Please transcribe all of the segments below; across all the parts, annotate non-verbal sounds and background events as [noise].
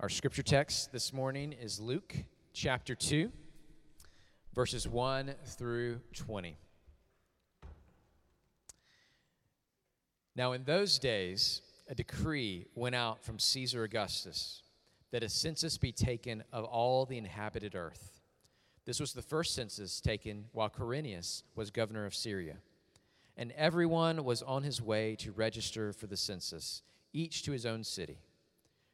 Our scripture text this morning is Luke chapter 2, verses 1 through 20. Now, in those days, a decree went out from Caesar Augustus that a census be taken of all the inhabited earth. This was the first census taken while Quirinius was governor of Syria. And everyone was on his way to register for the census, each to his own city.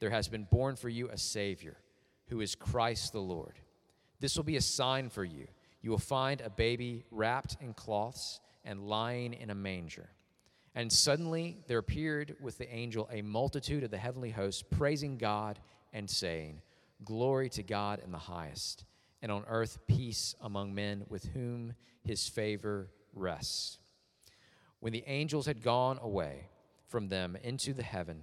there has been born for you a Savior, who is Christ the Lord. This will be a sign for you. You will find a baby wrapped in cloths and lying in a manger. And suddenly there appeared with the angel a multitude of the heavenly hosts, praising God and saying, Glory to God in the highest, and on earth peace among men with whom his favor rests. When the angels had gone away from them into the heaven,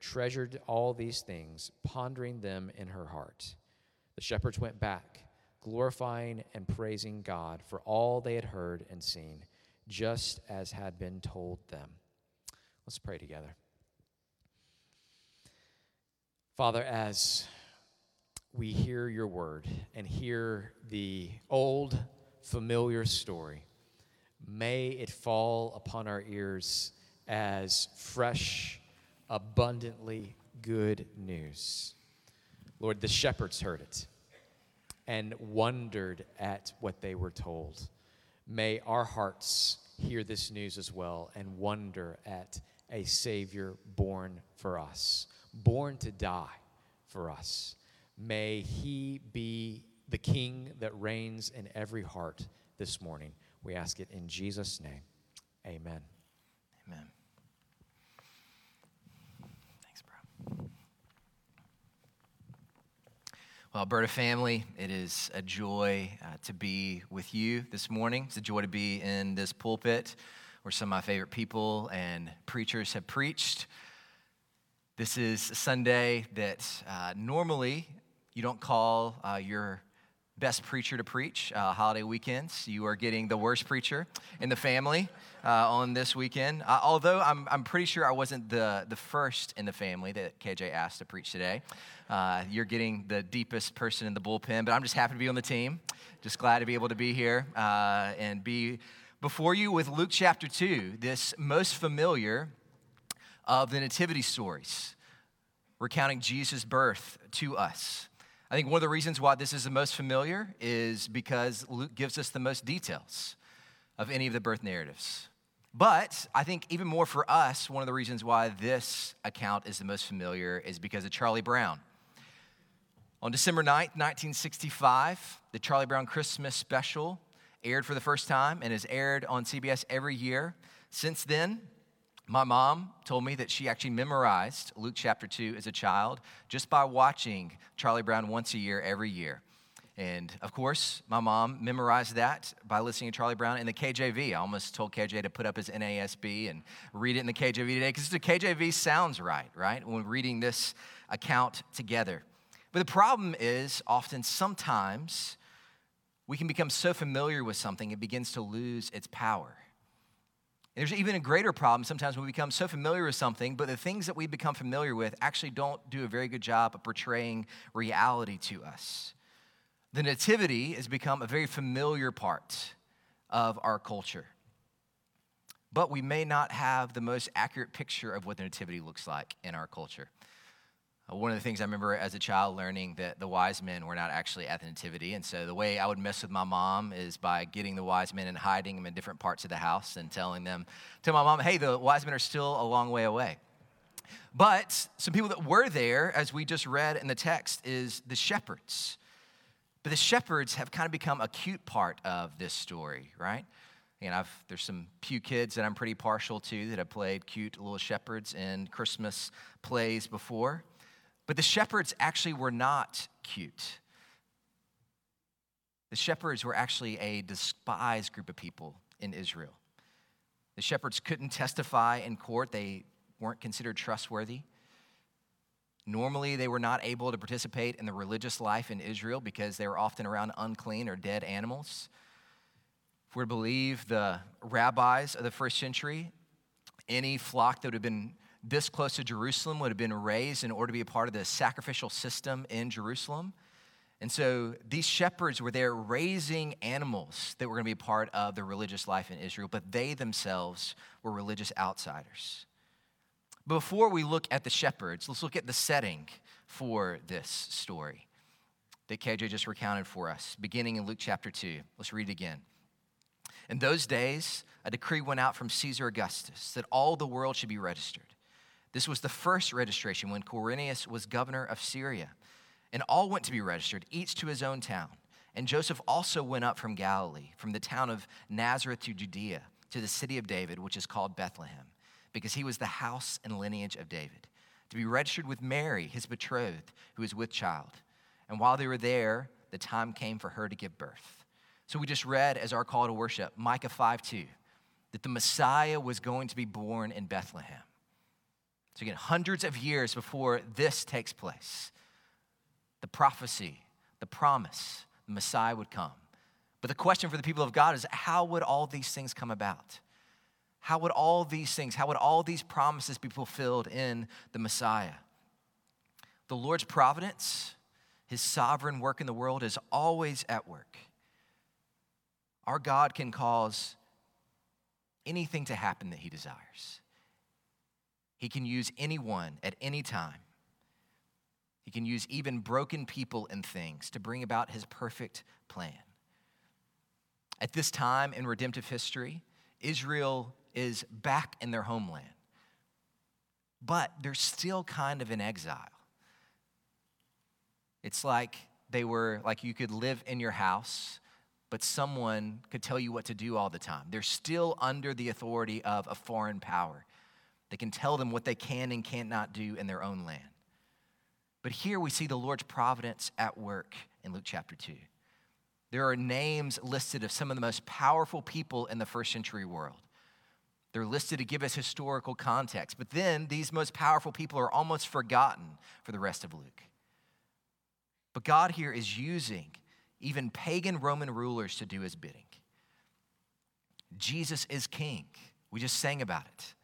treasured all these things, pondering them in her heart. The shepherds went back, glorifying and praising God for all they had heard and seen, just as had been told them. Let's pray together. Father, as we hear your word and hear the old, familiar story, may it fall upon our ears as fresh abundantly good news. Lord, the shepherds heard it and wondered at what they were told. May our hearts hear this news as well and wonder at a Savior born for us, born to die for us. May He be the King that reigns in every heart this morning. We ask it in Jesus' name. Amen. Amen. Well, Alberta family, it is a joy uh, to be with you this morning. It's a joy to be in this pulpit where some of my favorite people and preachers have preached. This is a Sunday that uh, normally you don't call uh, your best preacher to preach uh, holiday weekends. You are getting the worst preacher in the family uh, on this weekend. Uh, although I'm, I'm pretty sure I wasn't the, the first in the family that KJ asked to preach today. Uh, you're getting the deepest person in the bullpen, but I'm just happy to be on the team. Just glad to be able to be here uh, and be before you with Luke chapter 2, this most familiar of the nativity stories, recounting Jesus' birth to us. I think one of the reasons why this is the most familiar is because Luke gives us the most details of any of the birth narratives. But I think even more for us, one of the reasons why this account is the most familiar is because of Charlie Brown. On December 9th, 1965, the Charlie Brown Christmas special aired for the first time and has aired on CBS every year. Since then, my mom told me that she actually memorized Luke chapter 2 as a child just by watching Charlie Brown once a year, every year. And of course, my mom memorized that by listening to Charlie Brown in the KJV. I almost told KJ to put up his NASB and read it in the KJV today because the KJV sounds right, right? When reading this account together. But the problem is often sometimes we can become so familiar with something, it begins to lose its power. And there's even a greater problem sometimes when we become so familiar with something, but the things that we become familiar with actually don't do a very good job of portraying reality to us. The nativity has become a very familiar part of our culture. But we may not have the most accurate picture of what the nativity looks like in our culture. Uh, one of the things I remember as a child learning that the wise men were not actually at the nativity. And so the way I would mess with my mom is by getting the wise men and hiding them in different parts of the house and telling them, to my mom, hey, the wise men are still a long way away. But some people that were there, as we just read in the text, is the shepherds. But the shepherds have kind of become a cute part of this story, right? And I've, there's some few kids that I'm pretty partial to that have played cute little shepherds in Christmas plays before. But the shepherds actually were not cute. The shepherds were actually a despised group of people in Israel. The shepherds couldn't testify in court, they weren't considered trustworthy. Normally, they were not able to participate in the religious life in Israel because they were often around unclean or dead animals. If we're to believe the rabbis of the first century, any flock that would have been this close to Jerusalem would have been raised in order to be a part of the sacrificial system in Jerusalem. And so these shepherds were there raising animals that were going to be a part of the religious life in Israel, but they themselves were religious outsiders. Before we look at the shepherds, let's look at the setting for this story that KJ just recounted for us, beginning in Luke chapter 2. Let's read it again. In those days, a decree went out from Caesar Augustus that all the world should be registered. This was the first registration when Quirinius was governor of Syria. And all went to be registered, each to his own town. And Joseph also went up from Galilee, from the town of Nazareth to Judea, to the city of David, which is called Bethlehem, because he was the house and lineage of David, to be registered with Mary, his betrothed, who was with child. And while they were there, the time came for her to give birth. So we just read as our call to worship, Micah 5 2, that the Messiah was going to be born in Bethlehem. So, again, hundreds of years before this takes place, the prophecy, the promise, the Messiah would come. But the question for the people of God is how would all these things come about? How would all these things, how would all these promises be fulfilled in the Messiah? The Lord's providence, his sovereign work in the world is always at work. Our God can cause anything to happen that he desires. He can use anyone at any time. He can use even broken people and things to bring about his perfect plan. At this time in redemptive history, Israel is back in their homeland, but they're still kind of in exile. It's like they were, like you could live in your house, but someone could tell you what to do all the time. They're still under the authority of a foreign power. Can tell them what they can and cannot do in their own land. But here we see the Lord's providence at work in Luke chapter 2. There are names listed of some of the most powerful people in the first century world. They're listed to give us historical context, but then these most powerful people are almost forgotten for the rest of Luke. But God here is using even pagan Roman rulers to do his bidding. Jesus is king. We just sang about it.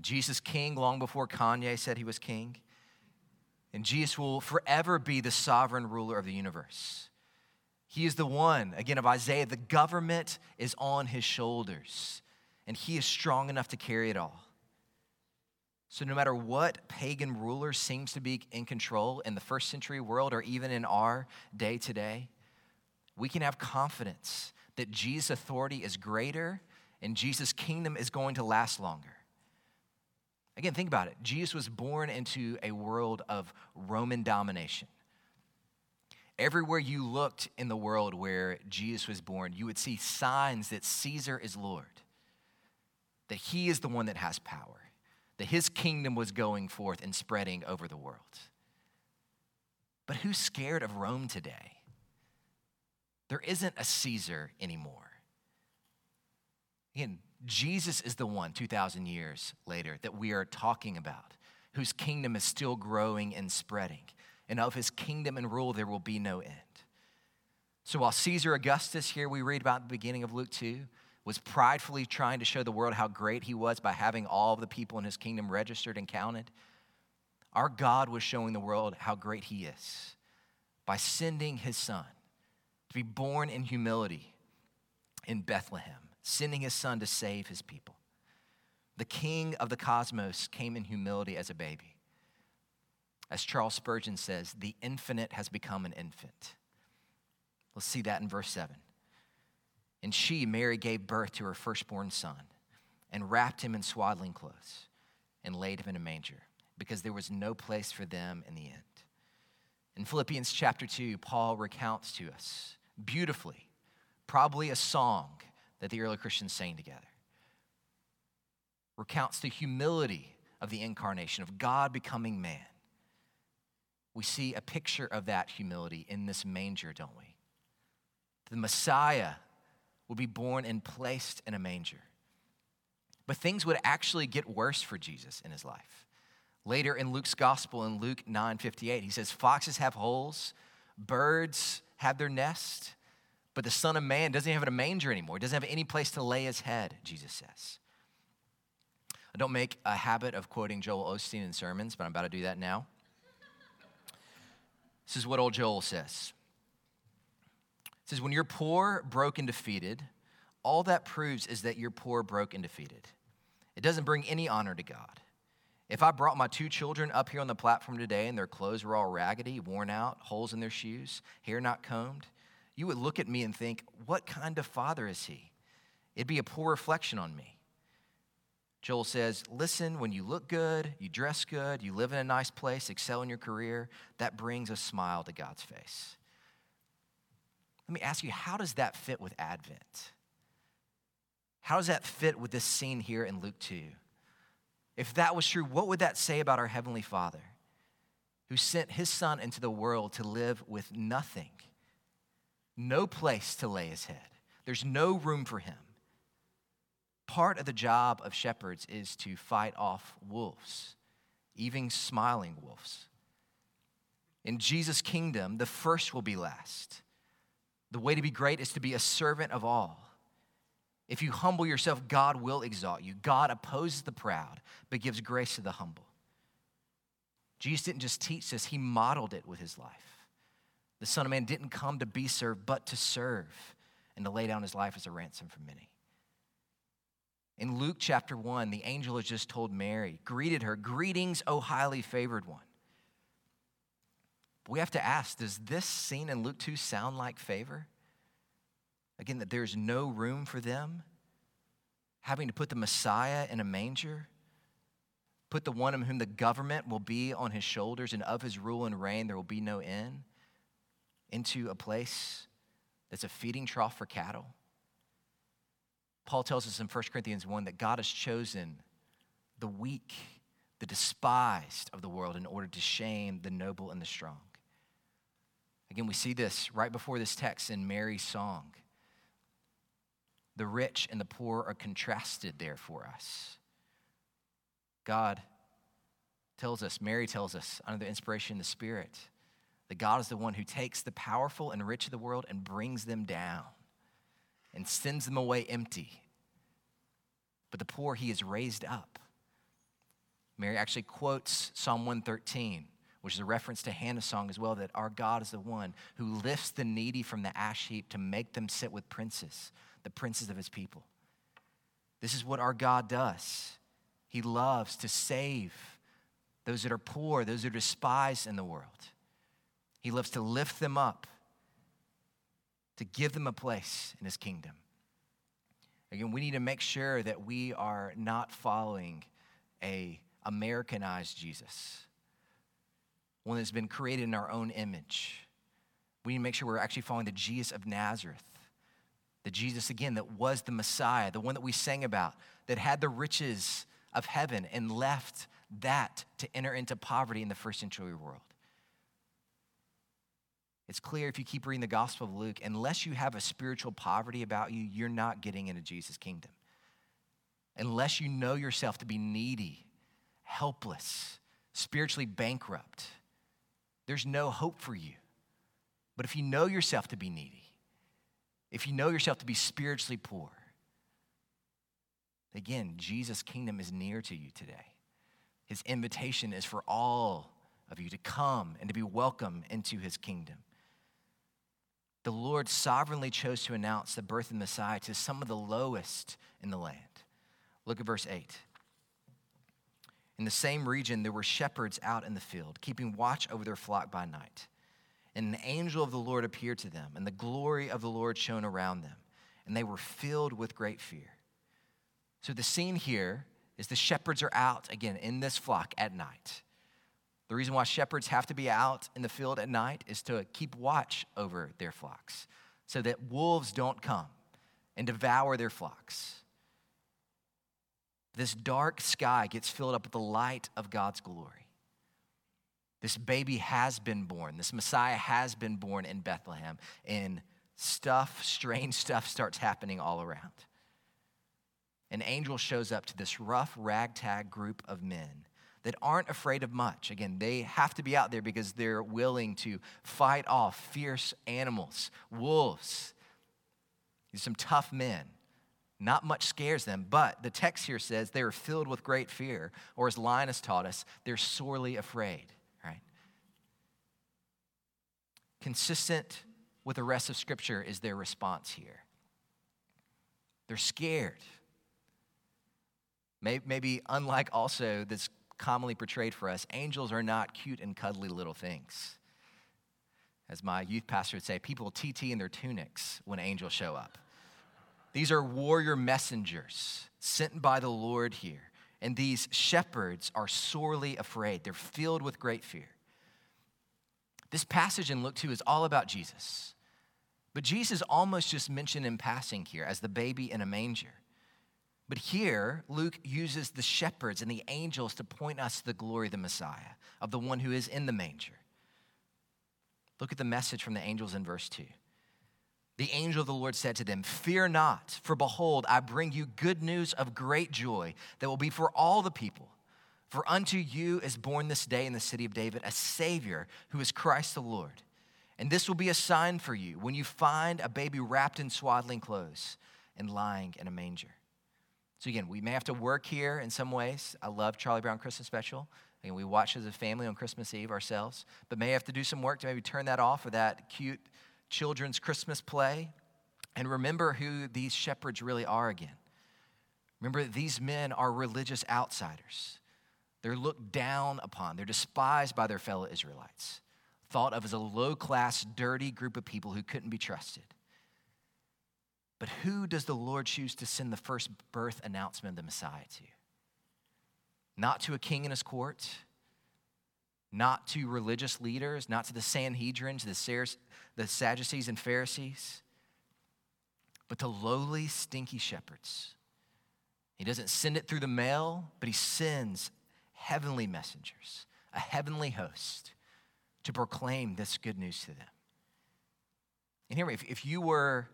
Jesus king long before Kanye said he was king. And Jesus will forever be the sovereign ruler of the universe. He is the one, again, of Isaiah, the government is on his shoulders, and he is strong enough to carry it all. So, no matter what pagan ruler seems to be in control in the first century world or even in our day today, we can have confidence that Jesus' authority is greater and Jesus' kingdom is going to last longer. Again, think about it. Jesus was born into a world of Roman domination. Everywhere you looked in the world where Jesus was born, you would see signs that Caesar is Lord, that he is the one that has power, that his kingdom was going forth and spreading over the world. But who's scared of Rome today? There isn't a Caesar anymore. Again, Jesus is the one 2,000 years later that we are talking about, whose kingdom is still growing and spreading. And of his kingdom and rule, there will be no end. So while Caesar Augustus, here we read about the beginning of Luke 2, was pridefully trying to show the world how great he was by having all of the people in his kingdom registered and counted, our God was showing the world how great he is by sending his son to be born in humility in Bethlehem, sending his son to save his people. The king of the cosmos came in humility as a baby. As Charles Spurgeon says, the infinite has become an infant. Let's see that in verse 7. And she, Mary, gave birth to her firstborn son and wrapped him in swaddling clothes and laid him in a manger because there was no place for them in the end. In Philippians chapter 2, Paul recounts to us beautifully, probably a song that the early Christians sang together, recounts the humility of the incarnation, of God becoming man. We see a picture of that humility in this manger, don't we? The Messiah will be born and placed in a manger. But things would actually get worse for Jesus in his life. Later in Luke's gospel, in Luke 9 58, he says, Foxes have holes, birds have their nest, but the Son of Man doesn't have a manger anymore. He doesn't have any place to lay his head, Jesus says. I don't make a habit of quoting Joel Osteen in sermons, but I'm about to do that now. This is what old Joel says it says, When you're poor, broke, and defeated, all that proves is that you're poor, broke, and defeated. It doesn't bring any honor to God. If I brought my two children up here on the platform today and their clothes were all raggedy, worn out, holes in their shoes, hair not combed, you would look at me and think, What kind of father is he? It'd be a poor reflection on me. Joel says, Listen, when you look good, you dress good, you live in a nice place, excel in your career, that brings a smile to God's face. Let me ask you, how does that fit with Advent? How does that fit with this scene here in Luke 2? If that was true, what would that say about our Heavenly Father who sent His Son into the world to live with nothing, no place to lay His head? There's no room for Him. Part of the job of shepherds is to fight off wolves, even smiling wolves. In Jesus' kingdom, the first will be last the way to be great is to be a servant of all. If you humble yourself, God will exalt you. God opposes the proud, but gives grace to the humble. Jesus didn't just teach this, he modeled it with his life. The Son of Man didn't come to be served, but to serve and to lay down his life as a ransom for many. In Luke chapter 1, the angel has just told Mary, greeted her, Greetings, O highly favored one. We have to ask does this scene in Luke 2 sound like favor? Again, that there's no room for them? Having to put the Messiah in a manger? Put the one in whom the government will be on his shoulders, and of his rule and reign there will be no end, into a place that's a feeding trough for cattle? Paul tells us in 1 Corinthians 1 that God has chosen the weak, the despised of the world in order to shame the noble and the strong. Again, we see this right before this text in Mary's song. The rich and the poor are contrasted there for us. God tells us, Mary tells us, under the inspiration of the Spirit, that God is the one who takes the powerful and rich of the world and brings them down and sends them away empty. But the poor he has raised up. Mary actually quotes Psalm 113 which is a reference to Hannah's song as well, that our God is the one who lifts the needy from the ash heap to make them sit with princes, the princes of his people. This is what our God does. He loves to save those that are poor, those that are despised in the world. He loves to lift them up, to give them a place in his kingdom. Again, we need to make sure that we are not following a Americanized Jesus one that's been created in our own image. We need to make sure we're actually following the Jesus of Nazareth. The Jesus, again, that was the Messiah, the one that we sang about, that had the riches of heaven and left that to enter into poverty in the first century world. It's clear if you keep reading the Gospel of Luke, unless you have a spiritual poverty about you, you're not getting into Jesus' kingdom. Unless you know yourself to be needy, helpless, spiritually bankrupt, there's no hope for you. But if you know yourself to be needy, if you know yourself to be spiritually poor, again, Jesus' kingdom is near to you today. His invitation is for all of you to come and to be welcome into his kingdom. The Lord sovereignly chose to announce the birth of Messiah to some of the lowest in the land. Look at verse 8. In the same region, there were shepherds out in the field, keeping watch over their flock by night. And an angel of the Lord appeared to them, and the glory of the Lord shone around them, and they were filled with great fear. So the scene here is the shepherds are out again in this flock at night. The reason why shepherds have to be out in the field at night is to keep watch over their flocks so that wolves don't come and devour their flocks. This dark sky gets filled up with the light of God's glory. This baby has been born. This Messiah has been born in Bethlehem. And stuff, strange [laughs] stuff, starts happening all around. An angel shows up to this rough, ragtag group of men that aren't afraid of much. Again, they have to be out there because they're willing to fight off fierce animals, wolves. Some tough men. Not much scares them, but the text here says they are filled with great fear, or as Linus taught us, they're sorely afraid, right? Consistent with the rest of Scripture is their response here. They're scared. Maybe, unlike also this commonly portrayed for us, angels are not cute and cuddly little things. As my youth pastor would say, people TT in their tunics when angels show up. These are warrior messengers sent by the Lord here. And these shepherds are sorely afraid. They're filled with great fear. This passage in Luke 2 is all about Jesus. But Jesus almost just mentioned in passing here as the baby in a manger. But here, Luke uses the shepherds and the angels to point us to the glory of the Messiah, of the one who is in the manger. Look at the message from the angels in verse 2. The angel of the Lord said to them, Fear not, for behold, I bring you good news of great joy that will be for all the people. For unto you is born this day in the city of David a Savior who is Christ the Lord. And this will be a sign for you when you find a baby wrapped in swaddling clothes and lying in a manger. So, again, we may have to work here in some ways. I love Charlie Brown Christmas Special. and we watch as a family on Christmas Eve ourselves, but may have to do some work to maybe turn that off or that cute children's Christmas play and remember who these shepherds really are again. Remember, these men are religious outsiders. They're looked down upon, they're despised by their fellow Israelites, thought of as a low class, dirty group of people who couldn't be trusted. But who does the Lord choose to send the first birth announcement of the Messiah to? Not to a king in his court, not to religious leaders, not to the Sanhedrins, the, the Sadducees and Pharisees, but to lowly, stinky shepherds. He doesn't send it through the mail, but he sends heavenly messengers, a heavenly host, to proclaim this good news to them. And hear me, if, if you were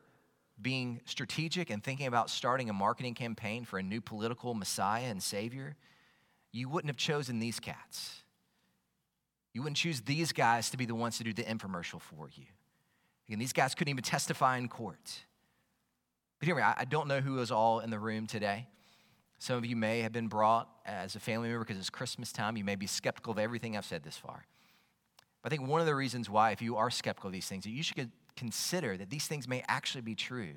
being strategic and thinking about starting a marketing campaign for a new political messiah and savior, you wouldn't have chosen these cats. You wouldn't choose these guys to be the ones to do the infomercial for you. Again, these guys couldn't even testify in court. But me, I don't know who is all in the room today. Some of you may have been brought as a family member because it's Christmas time. You may be skeptical of everything I've said this far. But I think one of the reasons why, if you are skeptical of these things, that you should consider that these things may actually be true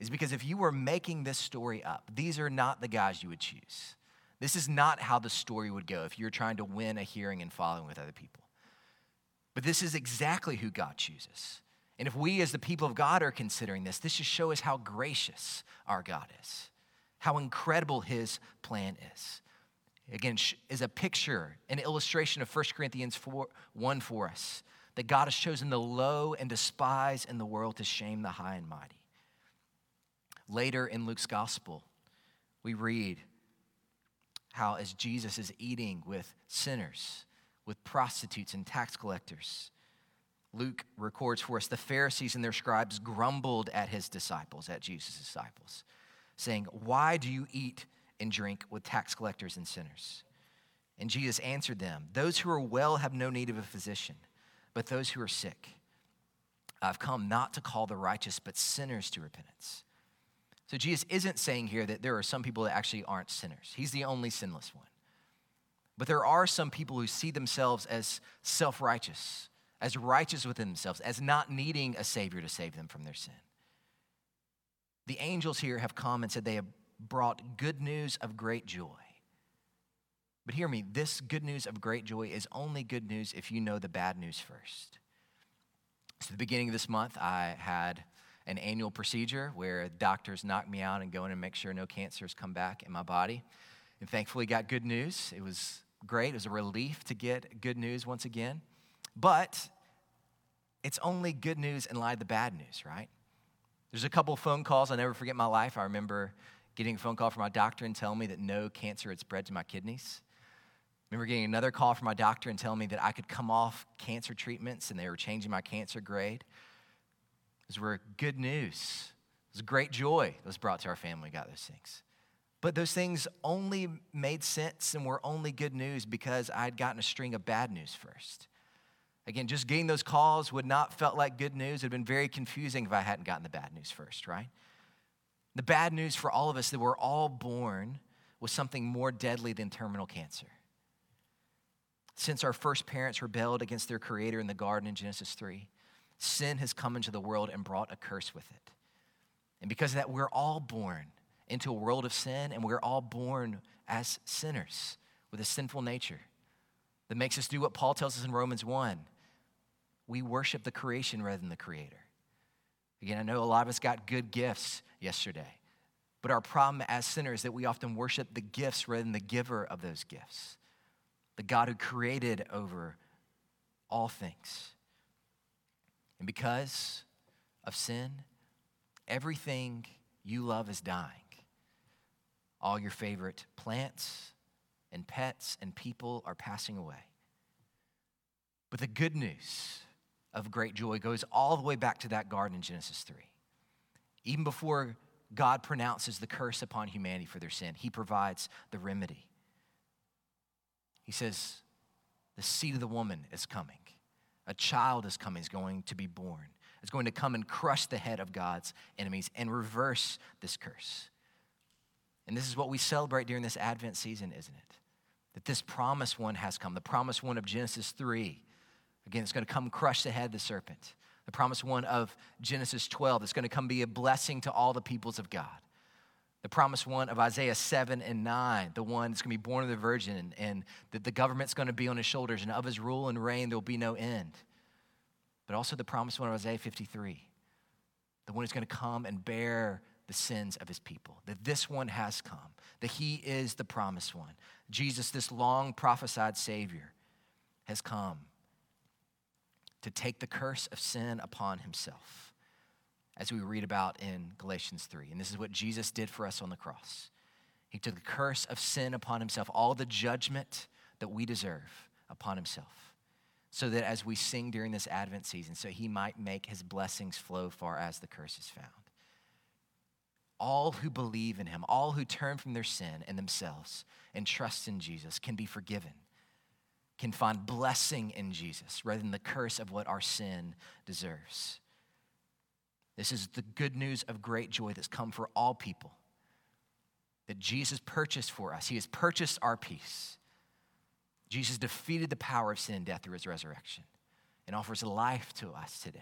is because if you were making this story up, these are not the guys you would choose. This is not how the story would go if you're trying to win a hearing and following with other people. But this is exactly who God chooses. And if we, as the people of God, are considering this, this should show us how gracious our God is, how incredible his plan is. Again, is a picture, an illustration of 1 Corinthians 4, 1 for us that God has chosen the low and despised in the world to shame the high and mighty. Later in Luke's gospel, we read how as Jesus is eating with sinners, with prostitutes and tax collectors, Luke records for us the Pharisees and their scribes grumbled at his disciples, at Jesus' disciples, saying, Why do you eat and drink with tax collectors and sinners? And Jesus answered them, Those who are well have no need of a physician, but those who are sick. I've come not to call the righteous, but sinners to repentance. So Jesus isn't saying here that there are some people that actually aren't sinners. He's the only sinless one. But there are some people who see themselves as self righteous, as righteous within themselves, as not needing a Savior to save them from their sin. The angels here have come and said they have brought good news of great joy. But hear me, this good news of great joy is only good news if you know the bad news first. So, the beginning of this month, I had an annual procedure where doctors knock me out and go in and make sure no cancers come back in my body. And thankfully, got good news. It was great. It was a relief to get good news once again. But it's only good news in light of the bad news, right? There's a couple phone calls I'll never forget my life. I remember getting a phone call from my doctor and telling me that no cancer had spread to my kidneys. Remember getting another call from my doctor and telling me that I could come off cancer treatments and they were changing my cancer grade. Those were good news. It was great joy that was brought to our family, got those things. But those things only made sense and were only good news because I'd gotten a string of bad news first. Again, just getting those calls would not felt like good news. It would have been very confusing if I hadn't gotten the bad news first, right? The bad news for all of us that we're all born with something more deadly than terminal cancer. Since our first parents rebelled against their creator in the garden in Genesis 3, sin has come into the world and brought a curse with it. And because of that, we're all born into a world of sin, and we're all born as sinners with a sinful nature that makes us do what Paul tells us in Romans 1. We worship the creation rather than the creator. Again, I know a lot of us got good gifts yesterday, but our problem as sinners is that we often worship the gifts rather than the giver of those gifts, the God who created over all things. And because of sin, everything you love is dying. All your favorite plants and pets and people are passing away. But the good news of great joy goes all the way back to that garden in Genesis 3. Even before God pronounces the curse upon humanity for their sin, He provides the remedy. He says, The seed of the woman is coming. A child is coming, is going to be born. Is going to come and crush the head of God's enemies and reverse this curse. And this is what we celebrate during this Advent season, isn't it? That this promised one has come, the promised one of Genesis 3. Again, it's going to come crush the head of the serpent. The promised one of Genesis 12 that's going to come be a blessing to all the peoples of God. The promised one of Isaiah 7 and 9, the one that's going to be born of the virgin and that the government's going to be on his shoulders and of his rule and reign there will be no end. But also the promised one of Isaiah 53, the one who's going to come and bear the sins of his people. That this one has come, that he is the promised one. Jesus, this long prophesied Savior, has come to take the curse of sin upon himself, as we read about in Galatians 3. And this is what Jesus did for us on the cross. He took the curse of sin upon himself, all the judgment that we deserve upon himself, so that as we sing during this Advent season, so he might make his blessings flow far as the curse is found all who believe in him, all who turn from their sin and themselves and trust in Jesus can be forgiven, can find blessing in Jesus rather than the curse of what our sin deserves. This is the good news of great joy that's come for all people. That Jesus purchased for us. He has purchased our peace. Jesus defeated the power of sin and death through his resurrection and offers life to us today.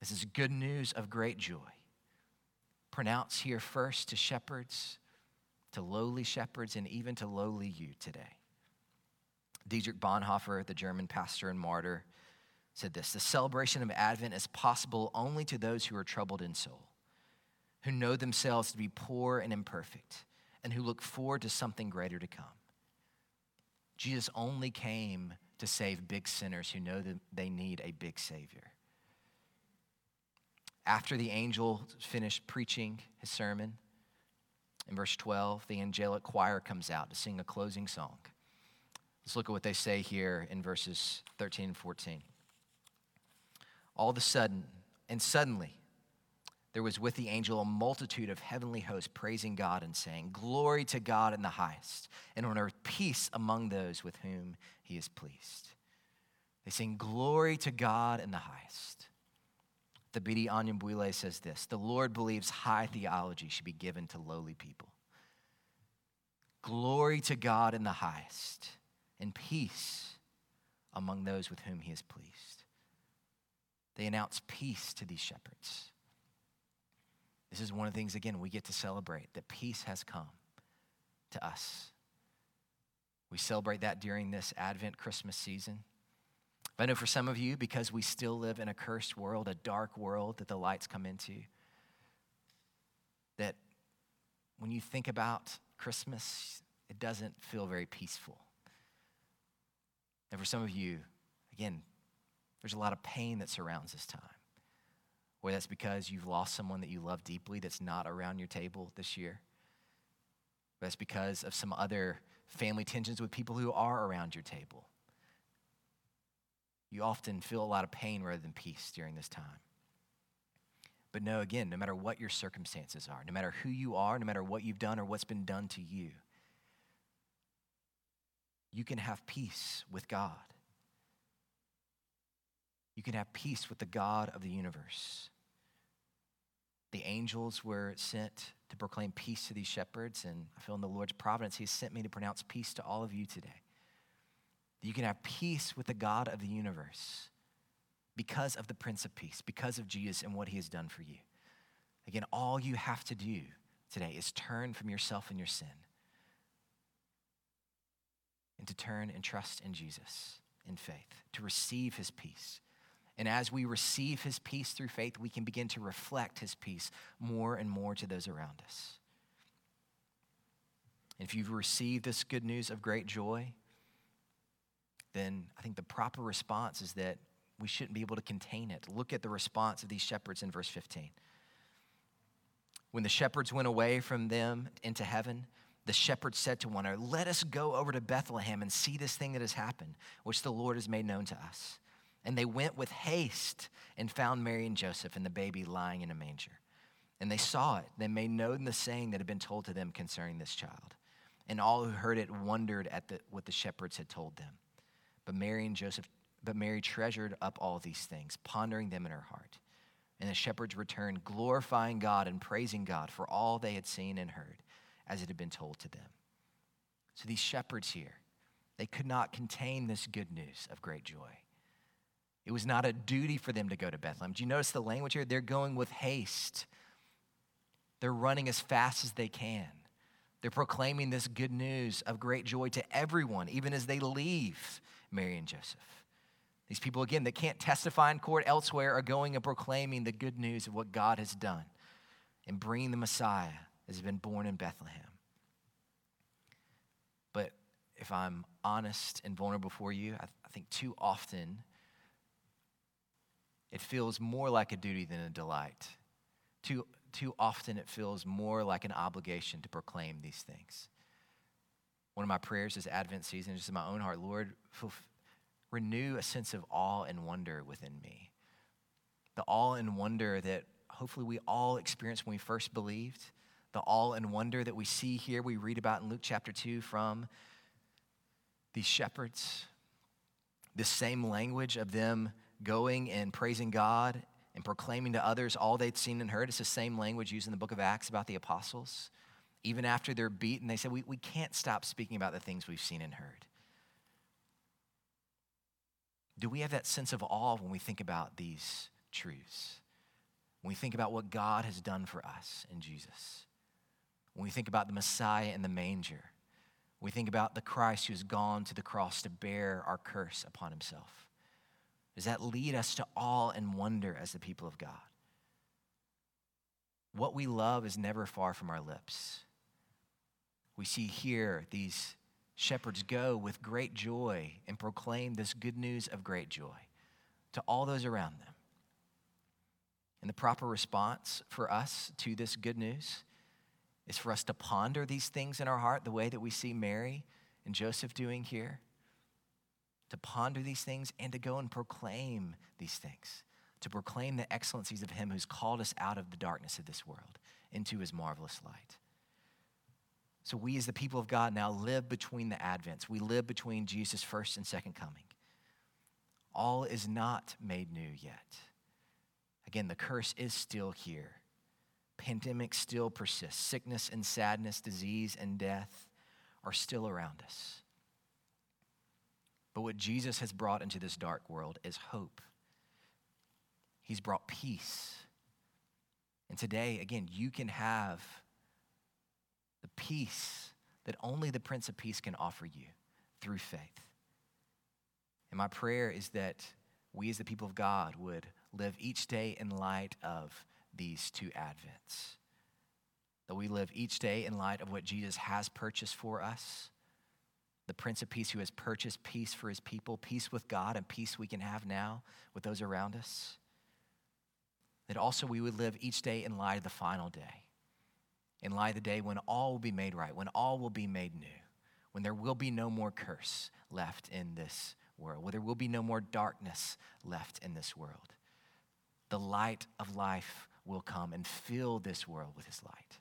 This is good news of great joy pronounce here first to shepherds, to lowly shepherds, and even to lowly you today. Dietrich Bonhoeffer, the German pastor and martyr, said this The celebration of Advent is possible only to those who are troubled in soul, who know themselves to be poor and imperfect, and who look forward to something greater to come. Jesus only came to save big sinners who know that they need a big Savior. After the angel finished preaching his sermon, in verse 12, the angelic choir comes out to sing a closing song. Let's look at what they say here in verses 13 and 14. All of a sudden, and suddenly, there was with the angel a multitude of heavenly hosts praising God and saying, Glory to God in the highest, and on earth peace among those with whom he is pleased. They sing glory to God in the highest. Thabiti Anyabwile says this The Lord believes high theology should be given to lowly people. Glory to God in the highest, and peace among those with whom he is pleased. They announce peace to these shepherds. This is one of the things, again, we get to celebrate that peace has come to us. We celebrate that during this Advent Christmas season. But I know for some of you, because we still live in a cursed world, a dark world that the lights come into, that when you think about Christmas, it doesn't feel very peaceful. And for some of you, again, there's a lot of pain that surrounds this time. Whether that's because you've lost someone that you love deeply that's not around your table this year. Or that's because of some other family tensions with people who are around your table you often feel a lot of pain rather than peace during this time. But know again, no matter what your circumstances are, no matter who you are, no matter what you've done or what's been done to you, you can have peace with God. You can have peace with the God of the universe. The angels were sent to proclaim peace to these shepherds, and I feel in the Lord's providence, He sent me to pronounce peace to all of you today you can have peace with the God of the universe because of the Prince of Peace, because of Jesus and what he has done for you. Again, all you have to do today is turn from yourself and your sin and to turn and trust in Jesus in faith, to receive his peace. And as we receive his peace through faith, we can begin to reflect his peace more and more to those around us. If you've received this good news of great joy, then I think the proper response is that we shouldn't be able to contain it. Look at the response of these shepherds in verse 15. When the shepherds went away from them into heaven, the shepherds said to one another, Let us go over to Bethlehem and see this thing that has happened, which the Lord has made known to us. And they went with haste and found Mary and Joseph and the baby lying in a manger. And they saw it. They made known the saying that had been told to them concerning this child. And all who heard it wondered at the, what the shepherds had told them. But Mary and Joseph, but Mary treasured up all these things, pondering them in her heart. And the shepherds returned, glorifying God and praising God for all they had seen and heard, as it had been told to them. So these shepherds here, they could not contain this good news of great joy. It was not a duty for them to go to Bethlehem. Do you notice the language here? They're going with haste. They're running as fast as they can. They're proclaiming this good news of great joy to everyone, even as they leave Mary and Joseph. These people, again, that can't testify in court elsewhere are going and proclaiming the good news of what God has done and bringing the Messiah as has been born in Bethlehem. But if I'm honest and vulnerable before you, I think too often it feels more like a duty than a delight. Too, too often it feels more like an obligation to proclaim these things. One of my prayers this Advent season, just in my own heart, Lord, renew a sense of awe and wonder within me. The awe and wonder that hopefully we all experienced when we first believed. The awe and wonder that we see here, we read about in Luke chapter 2 from these shepherds. the same language of them going and praising God and proclaiming to others all they'd seen and heard. It's the same language used in the book of Acts about the apostles. Even after they're beaten, they said, we, we can't stop speaking about the things we've seen and heard. Do we have that sense of awe when we think about these truths? When we think about what God has done for us in Jesus? When we think about the Messiah in the manger? We think about the Christ who's gone to the cross to bear our curse upon himself. Does that lead us to awe and wonder as the people of God? What we love is never far from our lips. We see here these shepherds go with great joy and proclaim this good news of great joy to all those around them. And the proper response for us to this good news is for us to ponder these things in our heart the way that we see Mary and Joseph doing here to ponder these things and to go and proclaim these things, to proclaim the excellencies of Him who's called us out of the darkness of this world into His marvelous light. So, we as the people of God now live between the Advents. We live between Jesus' first and second coming. All is not made new yet. Again, the curse is still here. Pandemic still persists. Sickness and sadness, disease and death are still around us. But what Jesus has brought into this dark world is hope. He's brought peace. And today, again, you can have the peace that only the Prince of Peace can offer you through faith. And my prayer is that we, as the people of God, would live each day in light of these two Advents. That we live each day in light of what Jesus has purchased for us. The Prince of Peace who has purchased peace for his people, peace with God, and peace we can have now with those around us. That also we would live each day in light of the final day, in light of the day when all will be made right, when all will be made new, when there will be no more curse left in this world, where there will be no more darkness left in this world. The light of life will come and fill this world with his light.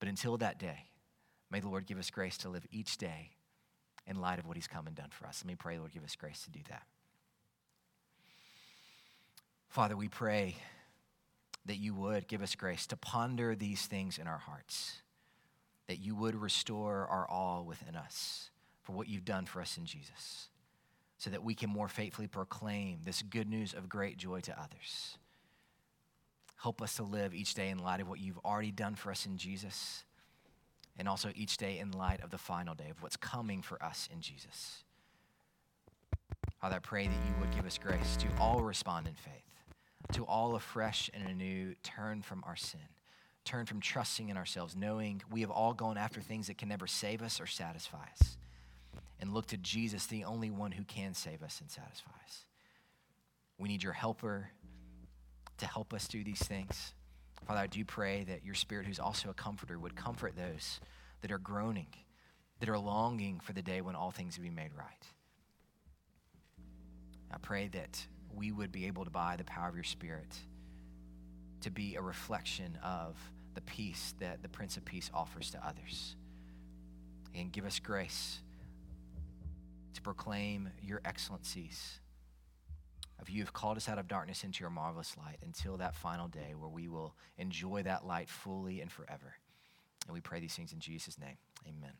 But until that day, may the Lord give us grace to live each day in light of what he's come and done for us. Let me pray, Lord, give us grace to do that. Father, we pray that you would give us grace to ponder these things in our hearts, that you would restore our all within us for what you've done for us in Jesus, so that we can more faithfully proclaim this good news of great joy to others. Help us to live each day in light of what you've already done for us in Jesus, and also each day in light of the final day of what's coming for us in Jesus. Father, I pray that you would give us grace to all respond in faith, to all afresh and anew turn from our sin, turn from trusting in ourselves, knowing we have all gone after things that can never save us or satisfy us, and look to Jesus, the only one who can save us and satisfy us. We need your helper to help us do these things. Father, I do pray that your Spirit, who's also a comforter, would comfort those that are groaning, that are longing for the day when all things will be made right. I pray that we would be able to, by the power of your Spirit, to be a reflection of the peace that the Prince of Peace offers to others. And give us grace to proclaim your excellencies of you have called us out of darkness into your marvelous light until that final day where we will enjoy that light fully and forever. And we pray these things in Jesus' name. Amen.